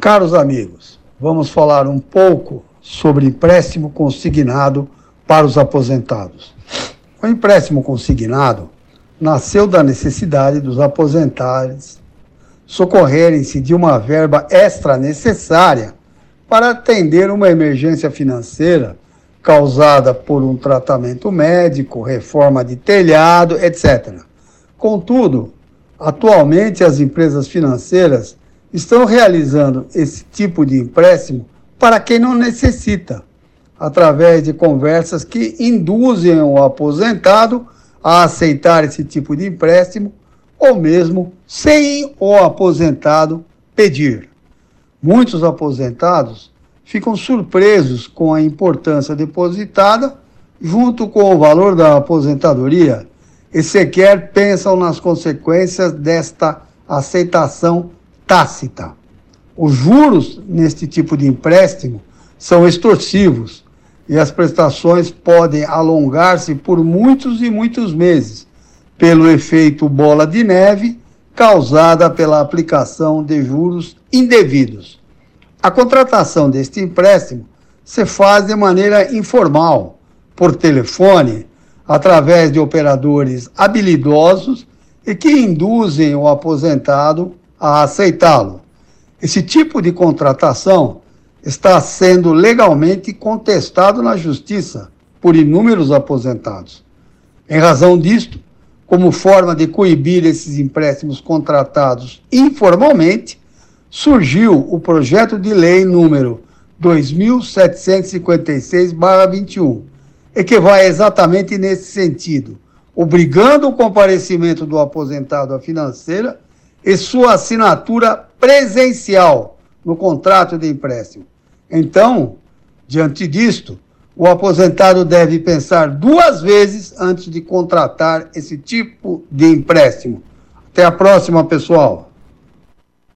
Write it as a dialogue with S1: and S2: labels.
S1: Caros amigos, vamos falar um pouco sobre empréstimo consignado para os aposentados. O empréstimo consignado nasceu da necessidade dos aposentados socorrerem-se de uma verba extra necessária para atender uma emergência financeira causada por um tratamento médico, reforma de telhado, etc. Contudo, atualmente as empresas financeiras estão realizando esse tipo de empréstimo para quem não necessita, através de conversas que induzem o aposentado a aceitar esse tipo de empréstimo ou mesmo sem o aposentado pedir. Muitos aposentados ficam surpresos com a importância depositada junto com o valor da aposentadoria e sequer pensam nas consequências desta aceitação tácita. Os juros neste tipo de empréstimo são extorsivos e as prestações podem alongar-se por muitos e muitos meses, pelo efeito bola de neve causada pela aplicação de juros indevidos. A contratação deste empréstimo se faz de maneira informal, por telefone, através de operadores habilidosos e que induzem o aposentado a aceitá-lo. Esse tipo de contratação está sendo legalmente contestado na Justiça por inúmeros aposentados. Em razão disto, como forma de coibir esses empréstimos contratados informalmente, surgiu o projeto de lei número 2756-21, e que vai exatamente nesse sentido, obrigando o comparecimento do aposentado à financeira e sua assinatura presencial no contrato de empréstimo. Então, diante disto, o aposentado deve pensar duas vezes antes de contratar esse tipo de empréstimo. Até a próxima, pessoal.